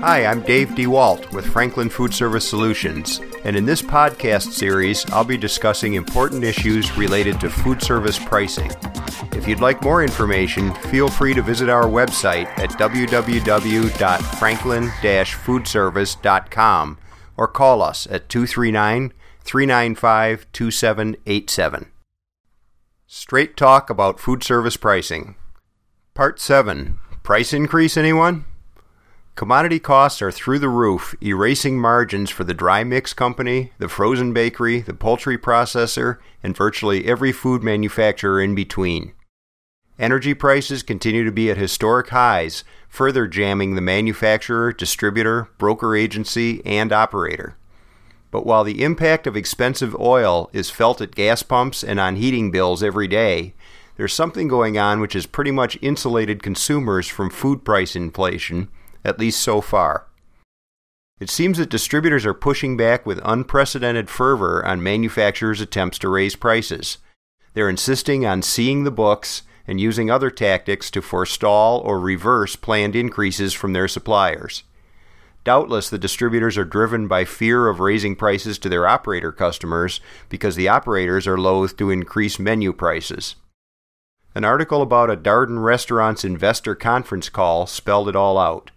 Hi, I'm Dave DeWalt with Franklin Food Service Solutions, and in this podcast series, I'll be discussing important issues related to food service pricing. If you'd like more information, feel free to visit our website at www.franklin-foodservice.com or call us at 239 395 2787. Straight talk about food service pricing. Part 7 Price increase, anyone? Commodity costs are through the roof, erasing margins for the dry mix company, the frozen bakery, the poultry processor, and virtually every food manufacturer in between. Energy prices continue to be at historic highs, further jamming the manufacturer, distributor, broker agency, and operator. But while the impact of expensive oil is felt at gas pumps and on heating bills every day, there's something going on which has pretty much insulated consumers from food price inflation at least so far. It seems that distributors are pushing back with unprecedented fervor on manufacturers' attempts to raise prices. They're insisting on seeing the books and using other tactics to forestall or reverse planned increases from their suppliers. Doubtless, the distributors are driven by fear of raising prices to their operator customers because the operators are loath to increase menu prices. An article about a Darden restaurant's investor conference call spelled it all out.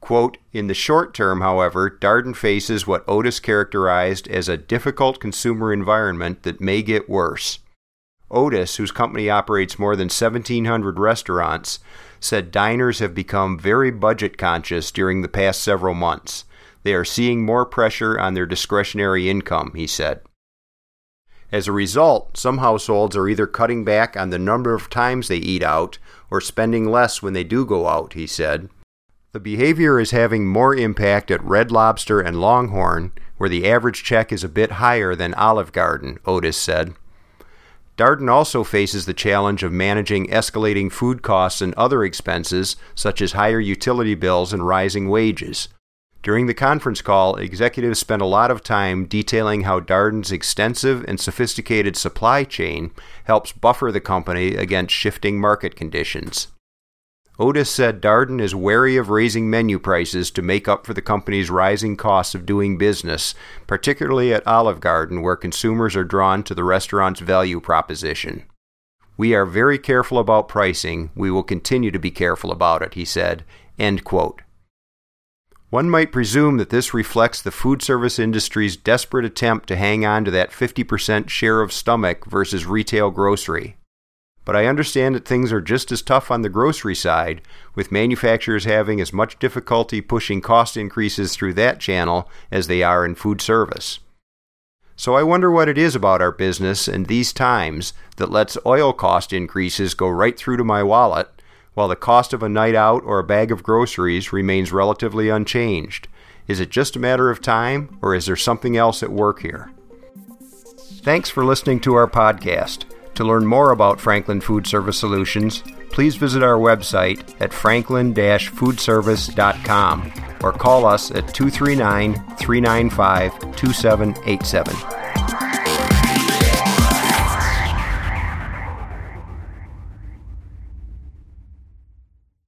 Quote, in the short term, however, Darden faces what Otis characterized as a difficult consumer environment that may get worse. Otis, whose company operates more than 1,700 restaurants, said diners have become very budget conscious during the past several months. They are seeing more pressure on their discretionary income, he said. As a result, some households are either cutting back on the number of times they eat out or spending less when they do go out, he said. The behavior is having more impact at Red Lobster and Longhorn, where the average check is a bit higher than Olive Garden, Otis said. Darden also faces the challenge of managing escalating food costs and other expenses, such as higher utility bills and rising wages. During the conference call, executives spent a lot of time detailing how Darden's extensive and sophisticated supply chain helps buffer the company against shifting market conditions. Otis said Darden is wary of raising menu prices to make up for the company's rising costs of doing business, particularly at Olive Garden, where consumers are drawn to the restaurant's value proposition. We are very careful about pricing. We will continue to be careful about it, he said. End quote. One might presume that this reflects the food service industry's desperate attempt to hang on to that 50% share of stomach versus retail grocery. But I understand that things are just as tough on the grocery side, with manufacturers having as much difficulty pushing cost increases through that channel as they are in food service. So I wonder what it is about our business in these times that lets oil cost increases go right through to my wallet, while the cost of a night out or a bag of groceries remains relatively unchanged. Is it just a matter of time, or is there something else at work here? Thanks for listening to our podcast. To learn more about Franklin Food Service Solutions, please visit our website at franklin foodservice.com or call us at 239 395 2787.